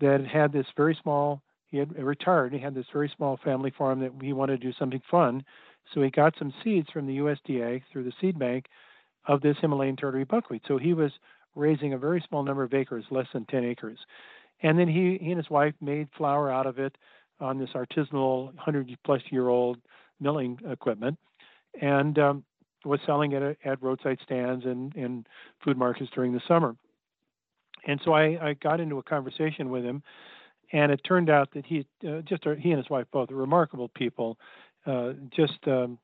C: that had this very small. He had retired. He had this very small family farm that he wanted to do something fun. So he got some seeds from the USDA through the seed bank of this Himalayan tartary buckwheat. So he was raising a very small number of acres, less than 10 acres. And then he, he and his wife made flour out of it on this artisanal 100 plus year old milling equipment. and um, was selling it at, roadside stands and, and food markets during the summer. And so I, I got into a conversation with him, and it turned out that he uh, just he and his wife both are remarkable people, uh, just um,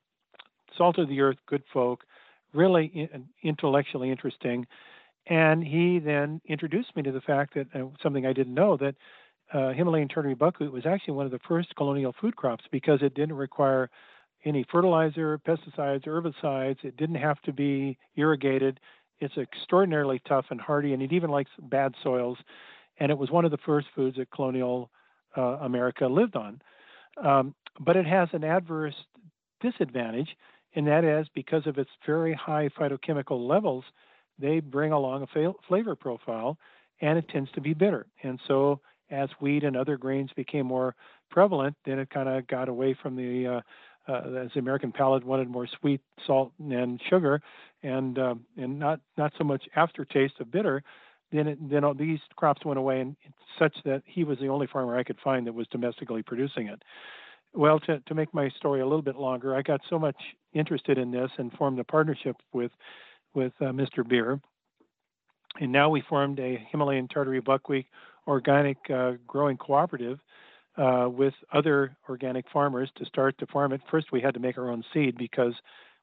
C: salt of the earth, good folk, really in, intellectually interesting. And he then introduced me to the fact that uh, something I didn't know that uh, Himalayan tartary buckwheat was actually one of the first colonial food crops because it didn't require any fertilizer, pesticides, herbicides. It didn't have to be irrigated. It's extraordinarily tough and hardy, and it even likes bad soils. And it was one of the first foods that colonial uh, America lived on. Um, but it has an adverse disadvantage, and that is because of its very high phytochemical levels, they bring along a flavor profile, and it tends to be bitter. And so, as wheat and other grains became more prevalent, then it kind of got away from the uh, uh, as the American palate wanted more sweet, salt, and sugar, and um, and not not so much aftertaste of bitter. Then it, then all these crops went away, and such that he was the only farmer I could find that was domestically producing it. Well, to to make my story a little bit longer, I got so much interested in this and formed a partnership with with uh, Mr. Beer, and now we formed a Himalayan Tartary buckwheat organic uh, growing cooperative uh, with other organic farmers to start to farm it. First, we had to make our own seed because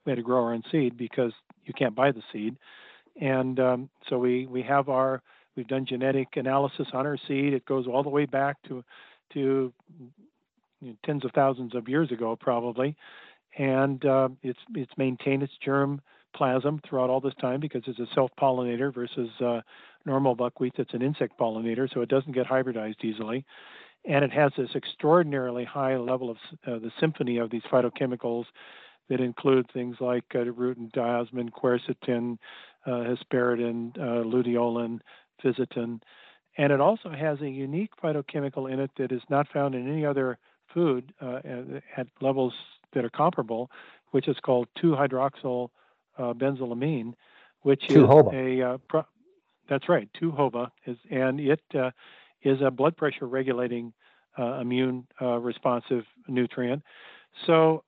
C: we had to grow our own seed because you can't buy the seed. And um, so we we have our we've done genetic analysis on our seed. It goes all the way back to to you know, tens of thousands of years ago, probably, and uh, it's it's maintained its germ plasm throughout all this time because it's a self-pollinator versus uh, normal buckwheat that's an insect pollinator, so it doesn't get hybridized easily. And it has this extraordinarily high level of uh, the symphony of these phytochemicals that include things like uh, rutin, diosmin, quercetin, uh, hesperidin, uh, luteolin, fisetin, and it also has a unique phytochemical in it that is not found in any other food uh, at, levels that are comparable, which is called 2-hydroxyl uh, benzylamine, which is a uh, pro- that's right, 2-HOBA, is, and it is a blood pressure regulating uh, immune uh, responsive nutrient. So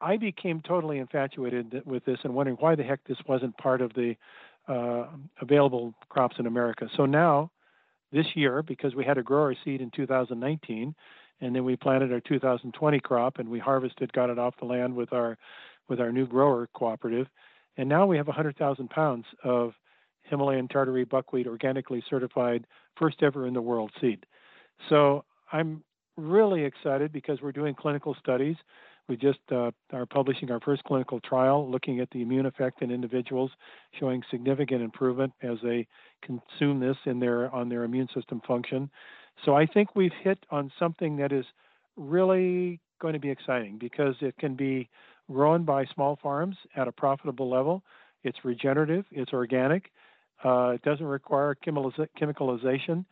C: I became totally infatuated with this and wondering why the heck this wasn't part of the uh, available crops in America. So now, this year, because we had a grower seed in 2019, and then we planted our 2020 crop and we harvested, got it off the land with our with our new grower cooperative, and now we have 100,000 pounds of Himalayan Tartary buckwheat organically certified, first ever in the world seed. So I'm really excited because we're doing clinical studies. We just uh, are publishing our first clinical trial looking at the immune effect in individuals, showing significant improvement as they consume this in their on their immune system function. So I think we've hit on something that is really going to be exciting because it can be grown by small farms at a profitable level. It's regenerative, it's organic, uh, it doesn't require chemicalization,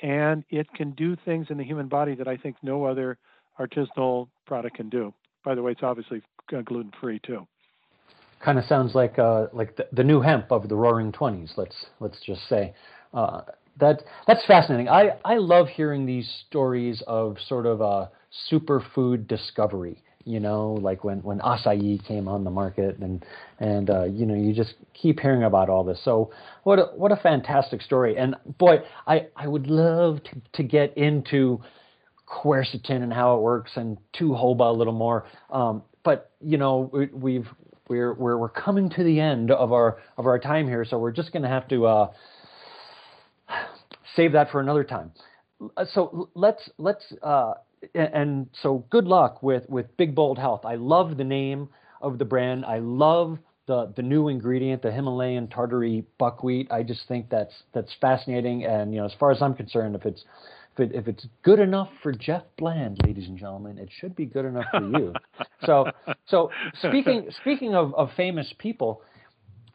C: and it can do things in the human body that I think no other artisanal product can do. By the way, it's obviously gluten free too.
B: Kind of sounds like uh, like the, the, new hemp of the Roaring Twenties. Let's let's just say. Uh, that that's fascinating. I, I love hearing these stories of sort of a superfood discovery you know, like when when acai came on the market, and and uh, you know, you just keep hearing about all this. So what a, what a fantastic story! And boy, I I would love to to get into quercetin and how it works, and 2-HOBA a little more. Um, but you know, we, we've we're we're we're coming to the end of our of our time here, so we're just going to have to uh, save that for another time. So let's let's uh, and so good luck with with Big Bold Health. I love the name of the brand. I love the the new ingredient, the Himalayan Tartary buckwheat. I just think that's that's fascinating. And you know, as far as I'm concerned, if it's if, it, if it's good enough for Jeff Bland, ladies and gentlemen, it should be good enough for you. so so speaking speaking of, of famous people,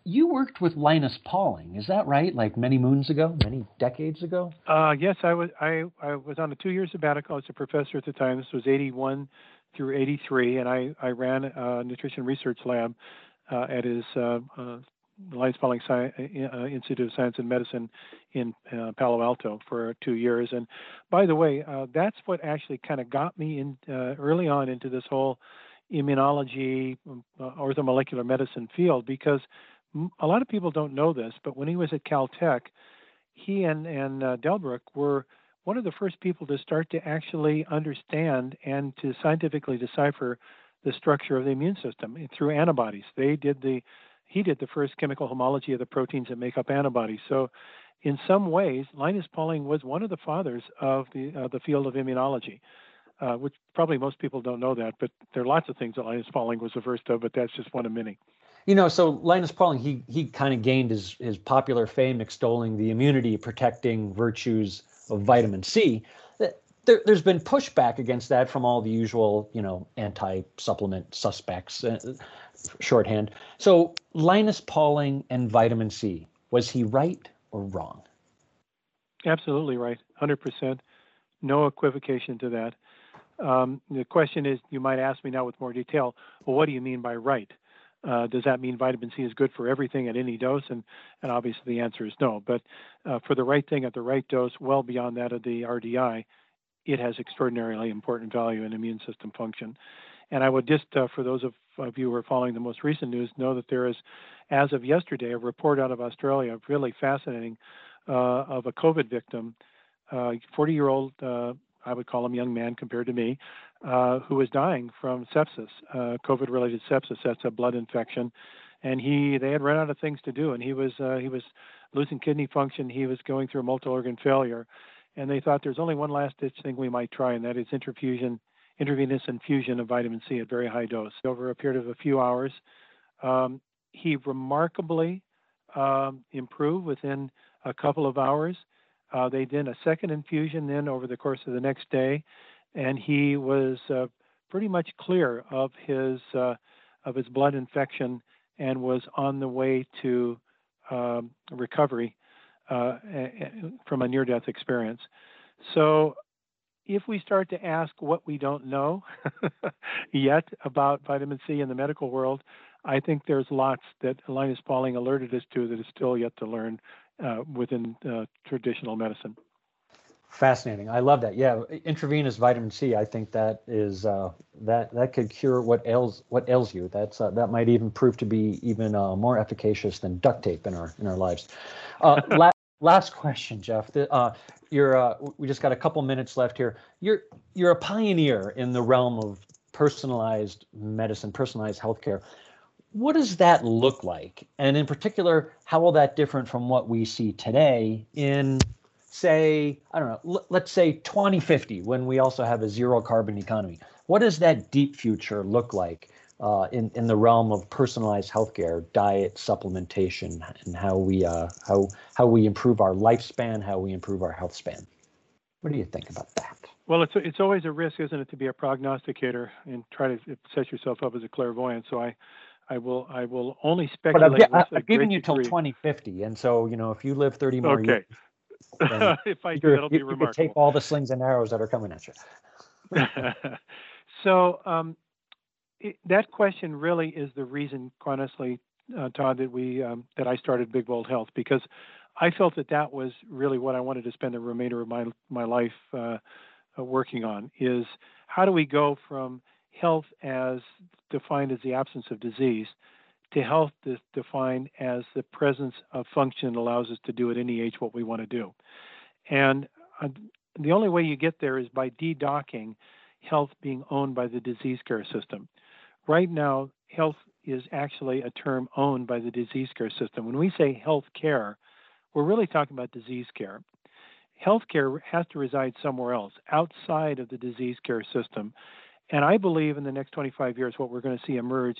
B: you worked with Linus Pauling, is that right? Like many moons ago, many decades ago?
C: Uh, yes, I was. I, I was on a two-year sabbatical as a professor at the time. This was '81 through '83, and I, I ran a nutrition research lab uh, at his uh, uh, Linus Pauling Sci- uh, Institute of Science and Medicine in uh, Palo Alto for two years. And by the way, uh, that's what actually kind of got me in uh, early on into this whole immunology uh, orthomolecular medicine field because a lot of people don't know this, but when he was at Caltech, he and, and uh, Delbruck were one of the first people to start to actually understand and to scientifically decipher the structure of the immune system through antibodies. They did the he did the first chemical homology of the proteins that make up antibodies. So in some ways, Linus Pauling was one of the fathers of the uh, the field of immunology, uh, which probably most people don't know that. But there are lots of things that Linus Pauling was the first of, but that's just one of many.
B: You know, so Linus Pauling, he he kind of gained his his popular fame extolling the immunity protecting virtues of vitamin C. There, has been pushback against that from all the usual, you know, anti-supplement suspects, uh, shorthand. So Linus Pauling and vitamin C, was he right or wrong?
C: Absolutely right, hundred percent, no equivocation to that. Um, the question is, you might ask me now with more detail. Well, what do you mean by right? Uh, does that mean vitamin C is good for everything at any dose? And, and obviously the answer is no. But uh, for the right thing at the right dose, well beyond that of the RDI, it has extraordinarily important value in immune system function. And I would just, uh, for those of, of, you who are following the most recent news, know that there is, as of yesterday, a report out of Australia, really fascinating, uh, of a COVID victim, 40-year-old uh, I would call him young man compared to me, uh, who was dying from sepsis, uh, COVID-related sepsis. That's a blood infection, and he they had run out of things to do, and he was uh, he was losing kidney function. He was going through a multi-organ failure, and they thought there's only one last ditch thing we might try, and that is intravenous infusion of vitamin C at very high dose over a period of a few hours. Um, he remarkably um, improved within a couple of hours. Uh, they did a second infusion then over the course of the next day, and he was uh, pretty much clear of his uh, of his blood infection and was on the way to um, recovery uh, from a near-death experience. So, if we start to ask what we don't know yet about vitamin C in the medical world, I think there's lots that Linus Pauling alerted us to that is still yet to learn uh, within uh, traditional medicine.
B: Fascinating. I love that. Yeah, intravenous vitamin C. I think that is uh, that that could cure what ails what ails you. That's uh, that might even prove to be even uh, more efficacious than duct tape in our in our lives. Uh, last, last question, Jeff. The, uh, you're uh, we just got a couple minutes left here. You're you're a pioneer in the realm of personalized medicine, personalized healthcare what does that look like? And in particular, how will that different from what we see today in, say, I don't know, l- let's say 2050, when we also have a zero carbon economy? What does that deep future look like uh, in, in the realm of personalized healthcare, diet, supplementation, and how we, uh, how, how we improve our lifespan, how we improve our health span? What do you think about that?
C: Well, it's it's always a risk, isn't it, to be a prognosticator and try to set yourself up as a clairvoyant. So I I will I will only speculate.
B: But I've, I've given you till 2050, and so you know if you live 30 more
C: okay.
B: years,
C: if I do, that'll
B: you,
C: be remarkable.
B: You take all the slings and arrows that are coming at you.
C: so um, it, that question really is the reason, honestly, uh, Todd, that we um, that I started Big Bold Health because I felt that that was really what I wanted to spend the remainder of my my life uh, uh, working on is how do we go from health as defined as the absence of disease to health is defined as the presence of function allows us to do at any age what we want to do. And uh, the only way you get there is by de-docking health being owned by the disease care system. Right now, health is actually a term owned by the disease care system. When we say health care, we're really talking about disease care. Health care has to reside somewhere else outside of the disease care system and I believe in the next 25 years, what we're going to see emerge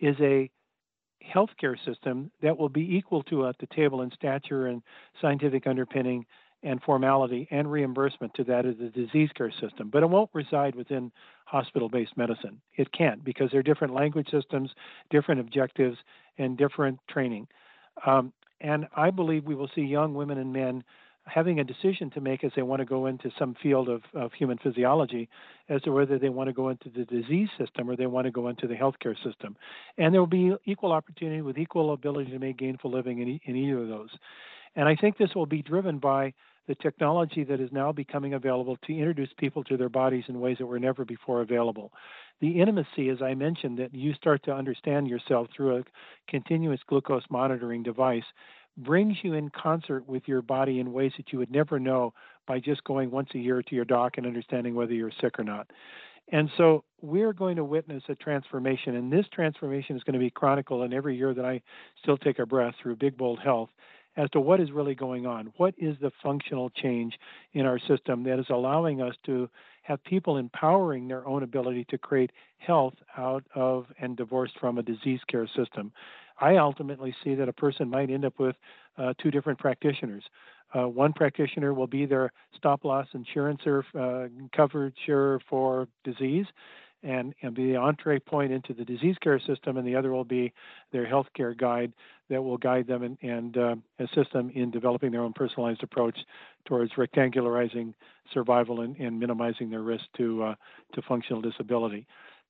C: is a healthcare system that will be equal to at the table in stature and scientific underpinning and formality and reimbursement to that of the disease care system. But it won't reside within hospital based medicine. It can't because there are different language systems, different objectives, and different training. Um, and I believe we will see young women and men having a decision to make as they want to go into some field of, of human physiology as to whether they want to go into the disease system or they want to go into the healthcare system. And there will be equal opportunity with equal ability to make gainful living in, in either of those. And I think this will be driven by the technology that is now becoming available to introduce people to their bodies in ways that were never before available. The intimacy, as I mentioned, that you start to understand yourself through a continuous glucose monitoring device brings you in concert with your body in ways that you would never know by just going once a year to your doc and understanding whether you're sick or not. And so we're going to witness a transformation, and this transformation is going to be chronicled in every year that I still take a breath through Big Bold Health as to what is really going on. What is the functional change in our system that is allowing us to have people empowering their own ability to create health out of and divorced from a disease care system? I ultimately see that a person might end up with uh, two different practitioners. Uh, one practitioner will be their stop loss insurance uh, coverage for disease and, and be the entree point into the disease care system, and the other will be their healthcare guide that will guide them and, and uh, assist them in developing their own personalized approach towards rectangularizing survival and, and minimizing their risk to uh, to functional disability.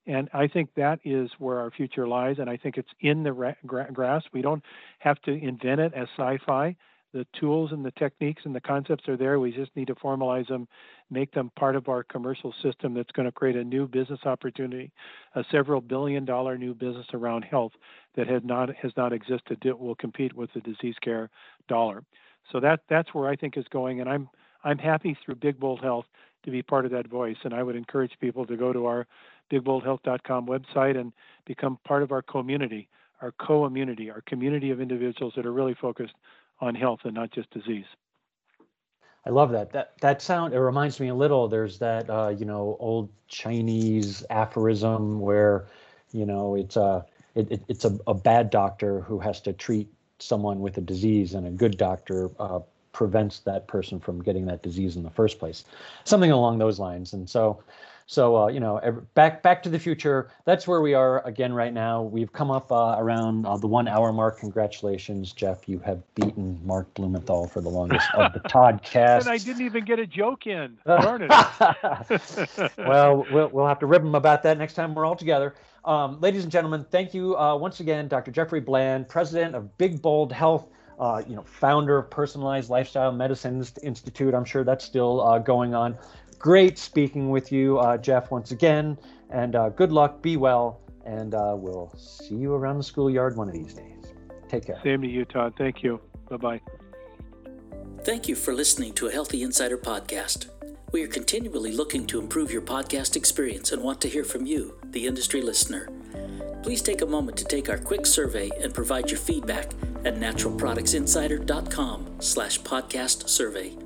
C: And I think that is where our future lies, and I think it's in the ra- gra- grasp. We don't have to invent it as sci-fi the tools and the techniques and the concepts are there. We just need to formalize them, make them part of our commercial system that's going to create a new business opportunity, a several billion dollar new business around health that had not has not existed that will compete with the disease care dollar. So that that's where I think is going, and I'm I'm happy through Big Bold Health to be part of that voice, and I would encourage people to go to our bigboldhealth.com website and become part of our community, our co-immunity, our community of individuals that are really focused on health and not just disease.
B: I love that. That that sound it reminds me a little. There's that uh, you know old Chinese aphorism where you know it's a it, it, it's a, a bad doctor who has to treat someone with a disease, and a good doctor uh, prevents that person from getting that disease in the first place. Something along those lines. And so so uh, you know, every, back Back to the Future. That's where we are again right now. We've come up uh, around uh, the one hour mark. Congratulations, Jeff. You have beaten Mark Blumenthal for the longest of the Toddcast.
C: and I didn't even get a joke in.
B: Darn it. well, well, we'll have to rib him about that next time we're all together. Um, ladies and gentlemen, thank you uh, once again, Dr. Jeffrey Bland, president of Big Bold Health. Uh, you know, founder of Personalized Lifestyle Medicine Institute. I'm sure that's still uh, going on great speaking with you, uh, Jeff, once again. And uh, good luck, be well, and uh, we'll see you around the schoolyard one of these days. Take care.
C: Same to you, Todd. Thank you. Bye bye.
A: Thank you for listening to a Healthy Insider podcast. We are continually looking to improve your podcast experience and want to hear from you, the industry listener. Please take a moment to take our quick survey and provide your feedback at naturalproductsinsider.com slash podcast survey.